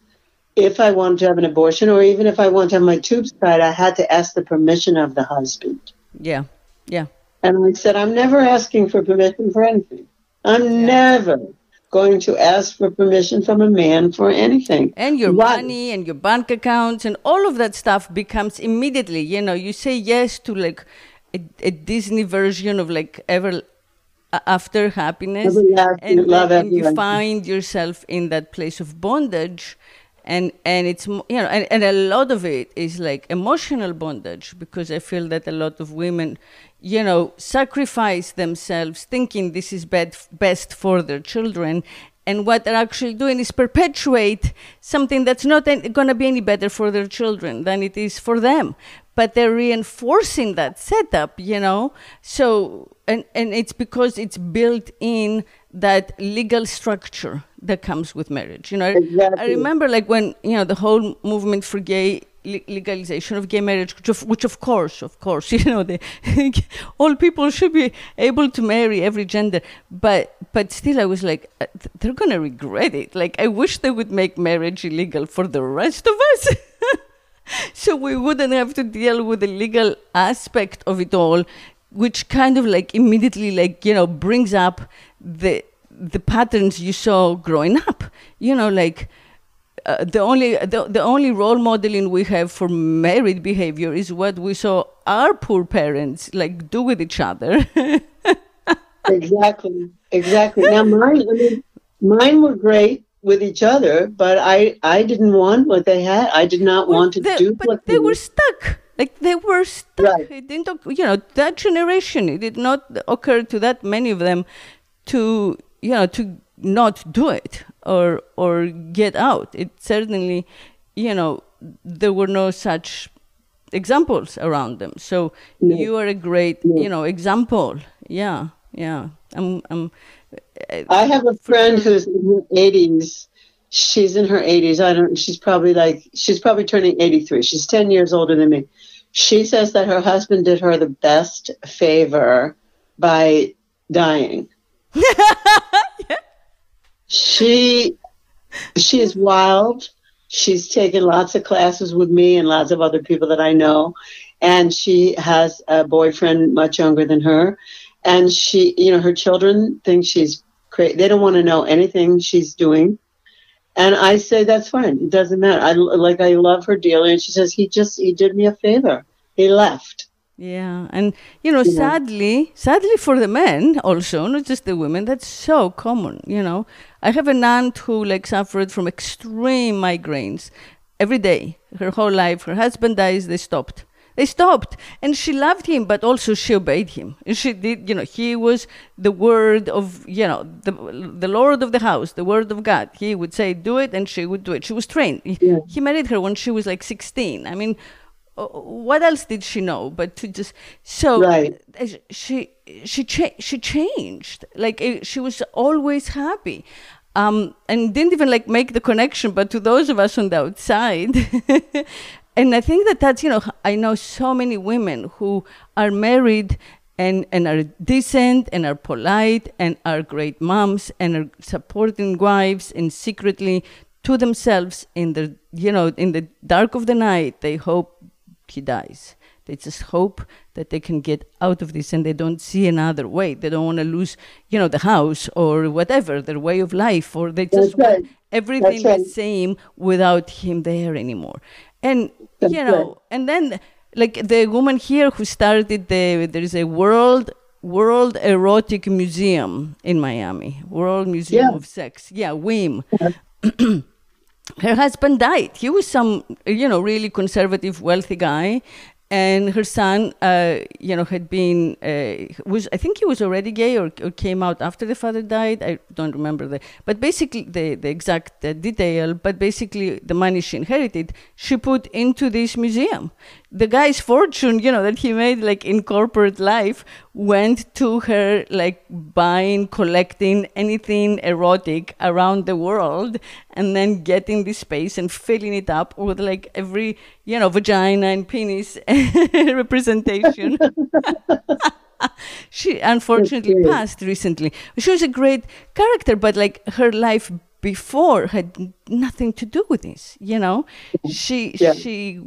If I wanted to have an abortion, or even if I wanted to have my tubes tied, I had to ask the permission of the husband. Yeah, yeah, And I said, I'm never asking for permission for anything. I'm never going to ask for permission from a man for anything. and your Why? money and your bank accounts and all of that stuff becomes immediately. You know, you say yes to like a, a Disney version of like ever after happiness, Everlasting and, love and you find yourself in that place of bondage. And, and it's you know and, and a lot of it is like emotional bondage because I feel that a lot of women you know sacrifice themselves thinking this is bad, best for their children. And what they're actually doing is perpetuate something that's not going to be any better for their children than it is for them. But they're reinforcing that setup you know? So and and it's because it's built in that legal structure that comes with marriage you know? I- I remember like when you know the whole movement for gay legalization of gay marriage which of, which of course of course you know the all people should be able to marry every gender. But but still i was like uh, they're going to regret it. Like i wish they would make marriage illegal for the rest of us. So we wouldn't have to deal with the legal aspect of it all which kind of like immediately like you know brings up the the patterns you saw growing up. You know, like uh, the only the, the only role modeling we have for married behavior is what we saw our poor parents like do with each other. exactly, exactly. Now mine, I mean, mine were great with each other, but I I didn't want what they had. I did not well, want to they, do but what they, they were stuck. Like they were stuck. Right. It didn't, you know, that generation. It did not occur to that many of them to, you know, to not do it or or get out. It certainly, you know, there were no such examples around them. So no. you are a great, no. you know, example. Yeah, yeah. I'm, I'm, I have a friend who's in her 80s. She's in her 80s. I don't. She's probably like she's probably turning 83. She's 10 years older than me. She says that her husband did her the best favor by dying. Yeah. She she is wild. She's taken lots of classes with me and lots of other people that I know. And she has a boyfriend much younger than her. And she, you know, her children think she's crazy. They don't want to know anything she's doing. And I say, that's fine. It doesn't matter. I like, I love her dearly. And she says, he just, he did me a favor. He left. Yeah, and you know, yeah. sadly, sadly for the men also, not just the women, that's so common. You know, I have an aunt who like suffered from extreme migraines every day, her whole life. Her husband dies, they stopped. They stopped, and she loved him, but also she obeyed him. She did, you know, he was the word of, you know, the the Lord of the house, the word of God. He would say, "Do it," and she would do it. She was trained. Yeah. He married her when she was like sixteen. I mean what else did she know? But to just so right. she she cha- she changed. Like she was always happy. Um, and didn't even like make the connection but to those of us on the outside and i think that that's you know i know so many women who are married and, and are decent and are polite and are great moms and are supporting wives and secretly to themselves in the you know in the dark of the night they hope he dies. They just hope that they can get out of this and they don't see another way. They don't want to lose, you know, the house or whatever, their way of life, or they just right. want everything right. the same without him there anymore. And, That's you know, right. and then like the woman here who started the, there is a world World Erotic Museum in Miami, World Museum yeah. of Sex. Yeah, WEAM. Yeah. her husband died. He was some, you know, really conservative, wealthy guy, and her son, uh, you know, had been uh, was I think he was already gay or, or, came out after the father died. I don't remember the, but basically the the exact uh, detail. But basically, the money she inherited, she put into this museum. The guy's fortune, you know, that he made like in corporate life, went to her like buying, collecting anything erotic around the world, and then getting this space and filling it up with like every you know vagina and penis representation. she unfortunately passed recently. She was a great character, but like her life before had nothing to do with this. You know, she yeah. she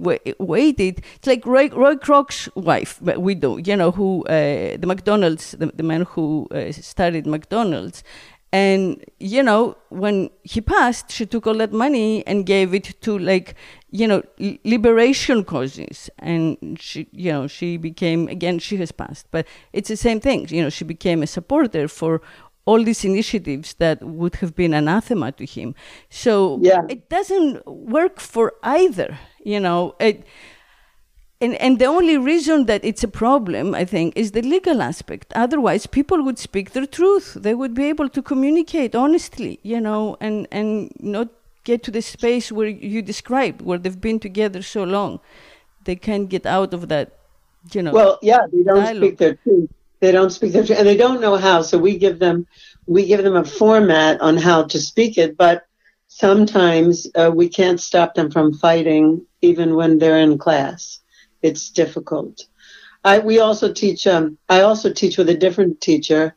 waited. It's like Roy, Roy Kroc's wife, widow. You know, who uh, the McDonald's, the, the man who uh, started McDonald's, and you know when he passed she took all that money and gave it to like you know liberation causes and she you know she became again she has passed but it's the same thing you know she became a supporter for all these initiatives that would have been anathema to him so yeah. it doesn't work for either you know it and, and the only reason that it's a problem, I think, is the legal aspect. Otherwise, people would speak their truth. They would be able to communicate honestly, you know, and, and not get to the space where you described, where they've been together so long. They can't get out of that, you know. Well, yeah, they don't dialogue. speak their truth. They don't speak their and they don't know how. So we give them, we give them a format on how to speak it, but sometimes uh, we can't stop them from fighting, even when they're in class it's difficult. I we also teach. Um, I also teach with a different teacher.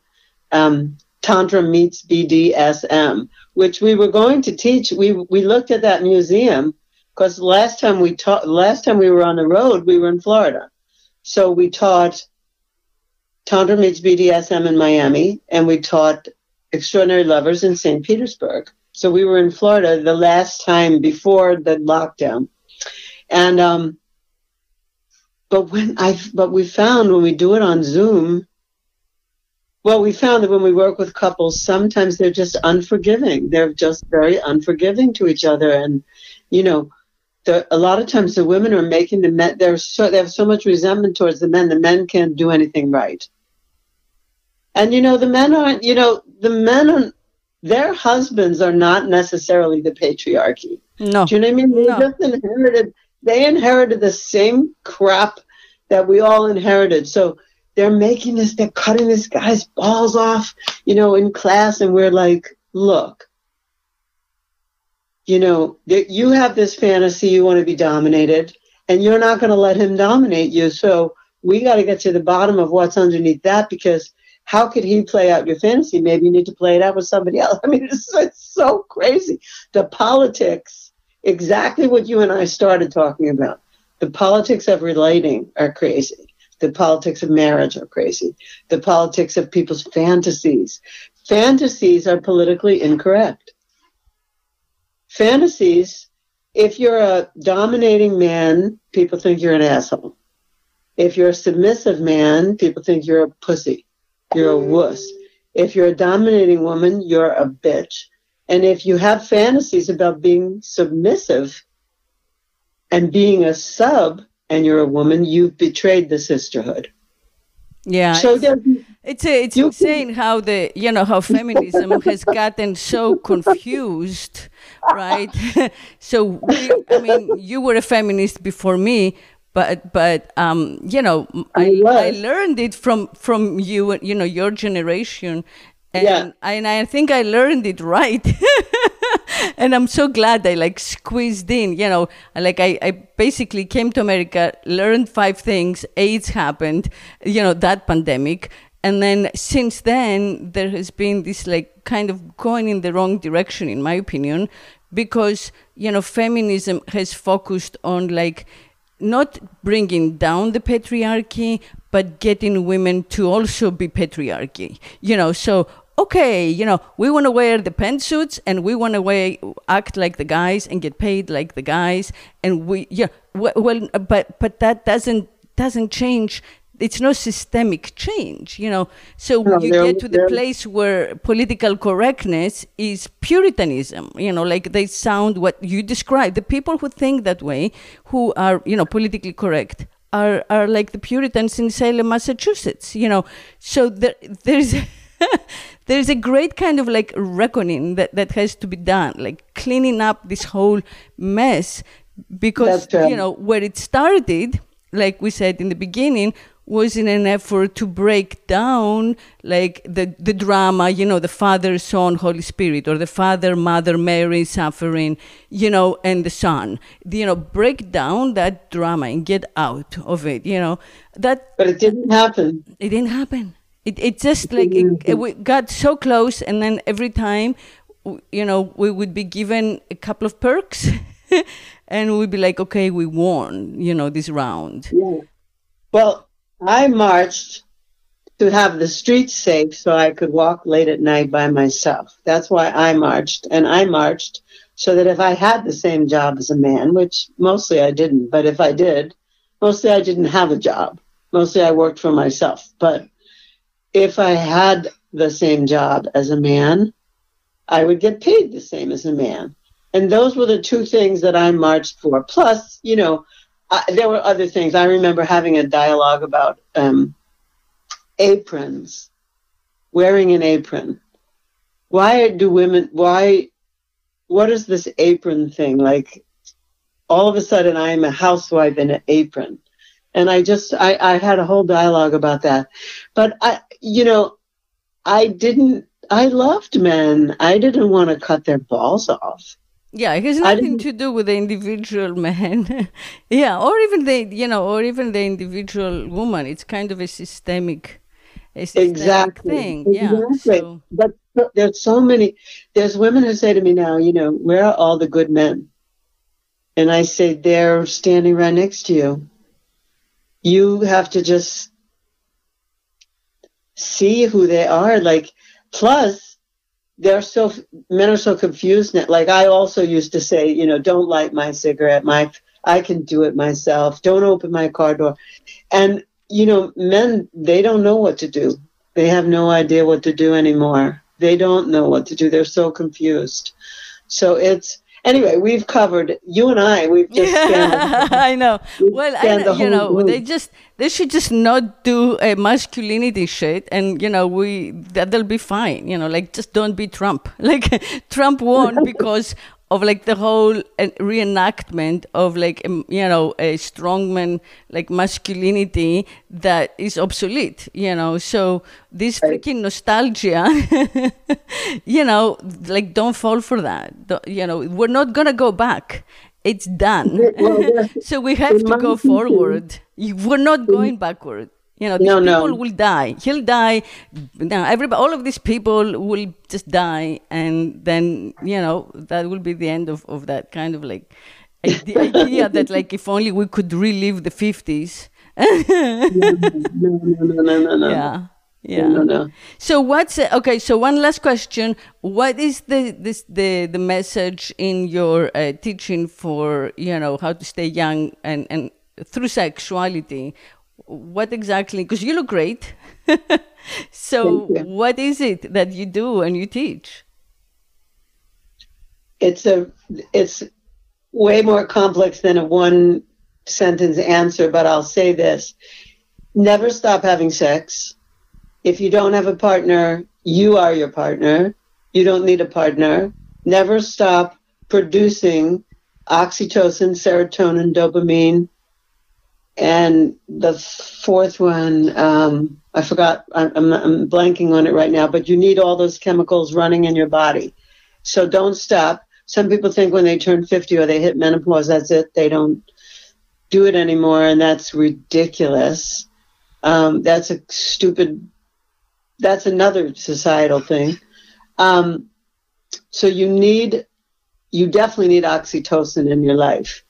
Um, Tantra meets BDSM, which we were going to teach. We we looked at that museum because last time we taught, last time we were on the road, we were in Florida, so we taught Tantra meets BDSM in Miami, and we taught Extraordinary Lovers in St. Petersburg. So we were in Florida the last time before the lockdown. And um but when I but we found when we do it on Zoom, well, we found that when we work with couples, sometimes they're just unforgiving. They're just very unforgiving to each other, and you know, the, a lot of times the women are making the men. They're so they have so much resentment towards the men. The men can't do anything right, and you know, the men aren't. You know, the men are. Their husbands are not necessarily the patriarchy. No. Do you know what I mean? They No. just inherited. They inherited the same crap that we all inherited. So they're making this, they're cutting this guy's balls off, you know, in class, and we're like, look, you know, you have this fantasy, you want to be dominated, and you're not going to let him dominate you. So we got to get to the bottom of what's underneath that because how could he play out your fantasy? Maybe you need to play it out with somebody else. I mean, it's, it's so crazy. The politics, exactly what you and I started talking about. The politics of relating are crazy. The politics of marriage are crazy. The politics of people's fantasies. Fantasies are politically incorrect. Fantasies, if you're a dominating man, people think you're an asshole. If you're a submissive man, people think you're a pussy. You're a wuss. If you're a dominating woman, you're a bitch. And if you have fantasies about being submissive and being a sub and you're a woman, you've betrayed the sisterhood. Yeah. So it's- It's it's insane how the you know how feminism has gotten so confused, right? so we, I mean, you were a feminist before me, but but um, you know, I, I. I learned it from from you, you know, your generation, and Yeah. and I think I learned it right. and I'm so glad I like squeezed in. You know, like I, I basically came to America, learned five things. AIDS happened, you know, that pandemic, and then since then there has been this like kind of going in the wrong direction, in my opinion, because you know feminism has focused on like not bringing down the patriarchy, but getting women to also be patriarchy. You know, so okay, you know, we want to wear the pantsuits and we want to act like the guys and get paid like the guys, and we yeah, well, but but that doesn't doesn't change. It's no systemic change, you know. So No, you get to the place where political correctness is puritanism you know? Like they sound what you describe. The people who think that way who are you know politically correct are are like the puritans in salem massachusetts you know? So there there's there's a great kind of like reckoning that that has to be done like cleaning up this whole mess because you know where it started like we said in the beginning was in an effort to break down like the, the drama you know the father son holy spirit or the father mother mary suffering you know and the son you know break down that drama and get out of it you know that but it didn't happen. it didn't happen. It it just like it, it, we got so close, and then every time, you know, we would be given a couple of perks, and we'd be like, okay, we won, you know, this round. Yeah. Well, I marched to have the streets safe so I could walk late at night by myself. That's why I marched. And I marched so that if I had the same job as a man, which mostly I didn't, but if I did, mostly I didn't have a job. Mostly I worked for myself. But if I had the same job as a man, I would get paid the same as a man. And those were the two things that I marched for. Plus, you know, I, there were other things. I remember having a dialogue about um, aprons, wearing an apron. Why do women? Why? What is this apron thing? Like, all of a sudden, I am a housewife in an apron, and I just I, I had a whole dialogue about that. But I, you know, I didn't. I loved men. I didn't want to cut their balls off. Yeah, it has nothing to do with the individual man. yeah, or even the you know, or even the individual woman. It's kind of a systemic, a systemic exactly thing. Yeah. exactly So but but there's so many there's women who say to me now you know where are all the good men and i say they're standing right next to you you have to just see who they are like plus they're so men are so confused now. Like I also used to say, you know, don't light my cigarette. My I can do it myself. Don't open my car door. And you know, men they don't know what to do. They have no idea what to do anymore. They don't know what to do. They're so confused. So it's anyway, we've covered you and I. We've just I know. Well, I, you know, they just they should just not do a masculinity shit, and you know, we that'll be fine. You know, like just don't be Trump. Like Trump won because of like the whole uh, reenactment of like um, you know a strongman like masculinity that is obsolete you know? So this freaking nostalgia you know like don't fall for that. You know we're not gonna go back. It's done. So we have to go forward. We're not going backward you know, these no, people no. will die. He'll die. Now, everybody, all of these people will just die, and then you know that will be the end of, of that kind of like the idea that like if only we could relive the fifties. no, no, no, no, no, no. Yeah. Yeah. No, no. So what's okay? So one last question: What is the this the the message in your uh, teaching for you know how to stay young and and through sexuality? What exactly because you look great. So what is it that you do and you teach? It's a it's way more complex than a one sentence answer but i'll say this. Never stop having sex. If you don't have a partner you are your partner. You don't need a partner. Never stop producing oxytocin serotonin dopamine and the fourth one, um, I forgot, I'm, I'm, blanking on it right now, but you need all those chemicals running in your body. So don't stop. Some people think when they turn 50 or they hit menopause, that's it. They don't do it anymore, and that's ridiculous. Um, that's a stupid, that's another societal thing. Um, so you need, you definitely need oxytocin in your life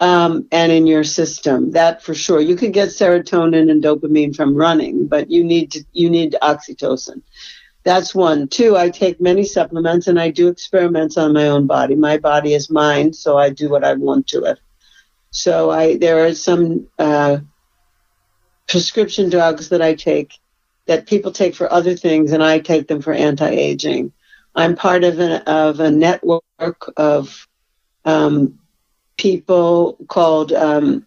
um, and in your system. That for sure. You can get serotonin and dopamine from running, but you need to, you need oxytocin. That's one. Two, I take many supplements and I do experiments on my own body. My body is mine, so I do what I want to it. So I there are some uh, prescription drugs that I take that people take for other things, and I take them for anti-aging. I'm part of an of a network of um, people called um,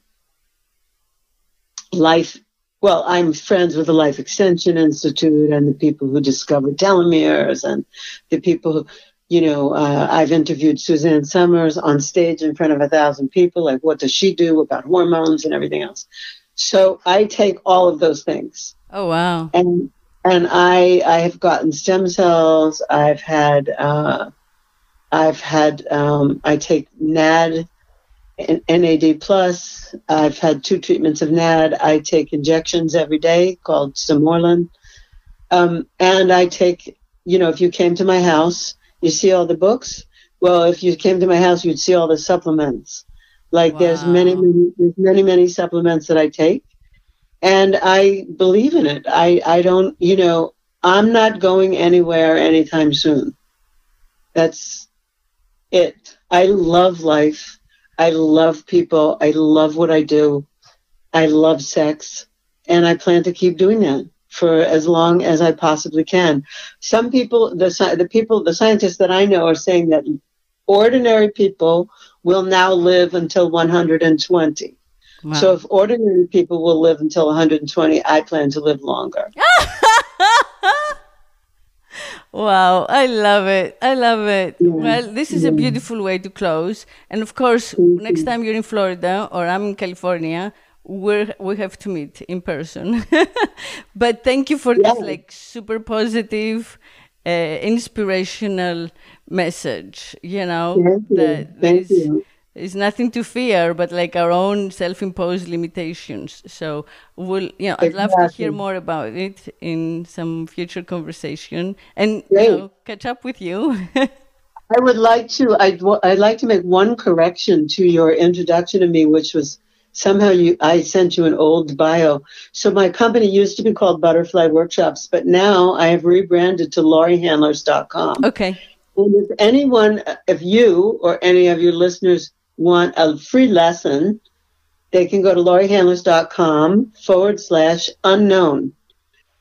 Life. Well, I'm friends with the Life Extension Institute and the people who discovered telomeres and the people who, you know, uh, I've interviewed Suzanne Somers on stage in front of a thousand people. Like, what does she do about hormones and everything else? So I take all of those things. Oh wow! And and I I have gotten stem cells. I've had uh, I've had um, I take NAD NAD plus. I've had two treatments of NAD. I take injections every day called Sermorelin. Um, and I take, you know, if you came to my house, you see all the books. Well, if you came to my house, you'd see all the supplements. Like wow. there's many, many, there's many, many supplements that I take, and I believe in it. I, I don't, you know, I'm not going anywhere anytime soon. That's it. I love life. I love people. I love what I do. I love sex. And I plan to keep doing that for as long as I possibly can. Some people, the, the people, the scientists that I know are saying that ordinary people will now live until 120. Wow. So if ordinary people will live until 120, I plan to live longer. Wow, I love it. I love it. Yeah. Well, this is a beautiful way to close. And of course, next time you're in Florida or I'm in California, we we have to meet in person. but thank you for yeah. this like super positive, uh, inspirational message. You know thank that you. Thank you is nothing to fear but like our own self-imposed limitations so we'll you know i'd love to hear more about it in some future conversation and you know catch up with you i would like to I'd, I'd like to make one correction to your introduction to me which was somehow you I sent you an old bio. So my company used to be called Butterfly Workshops, but now I have rebranded to lauriehandlers.com. Okay. And if anyone, if you or any of your listeners want a free lesson, they can go to lauriehandlers.com forward slash unknown.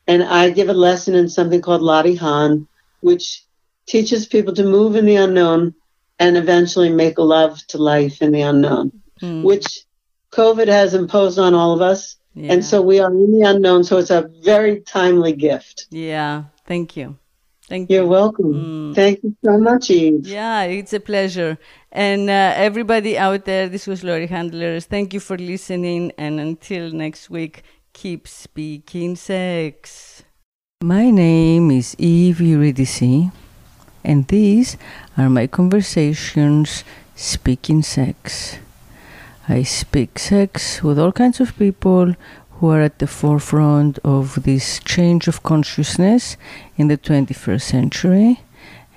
And I give a lesson in something called Lottie Han, which teaches people to move in the unknown and eventually make love to life in the unknown, mm. which COVID has imposed on all of us. Yeah. And so we are in the unknown. So it's a very timely gift. Yeah. Thank you. Thank You're you. welcome. Mm. Thank you so much, Eve. Yeah, it's a pleasure. And uh, everybody out there, this was Laurie Handlers. Thank you for listening. And until next week, keep speaking sex. My name is Eve Eurydice, and these are my conversations speaking sex. I speak sex with all kinds of people who are at the forefront of this change of consciousness in the 21st century.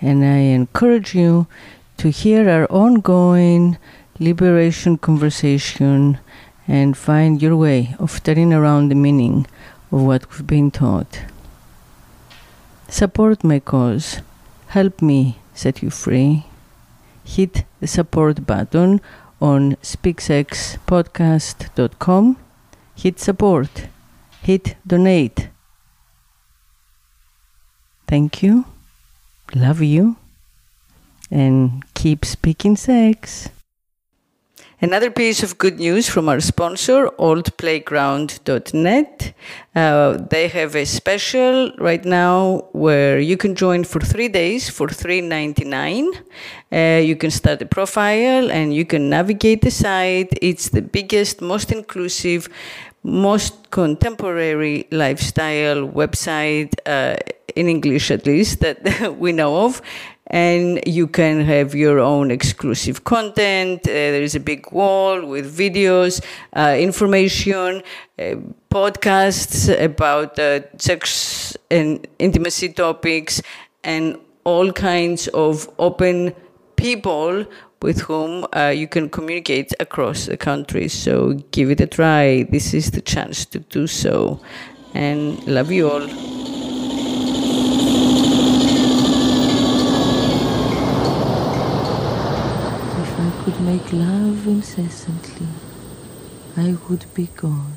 And I encourage you to hear our ongoing liberation conversation and find your way of turning around the meaning of what we've been taught. Support my cause. Help me set you free. Hit the support button on speaksexpodcast.com hit support, hit donate. Thank you, love you, and keep speaking sex. Another piece of good news from our sponsor, ourplayground.net. Uh, they have a special right now where you can join for three days for $3.99. Uh, you can start a profile and you can navigate the site. It's the biggest, most inclusive, most contemporary lifestyle website uh, in English, at least that we know of and you can have your own exclusive content. Uh, there is a big wall with videos, uh, information, uh, podcasts about sex and intimacy topics, and all kinds of open people with whom uh, you can communicate across the country. So give it a try. This is the chance to do so. And love you all. could make love incessantly, I would be God.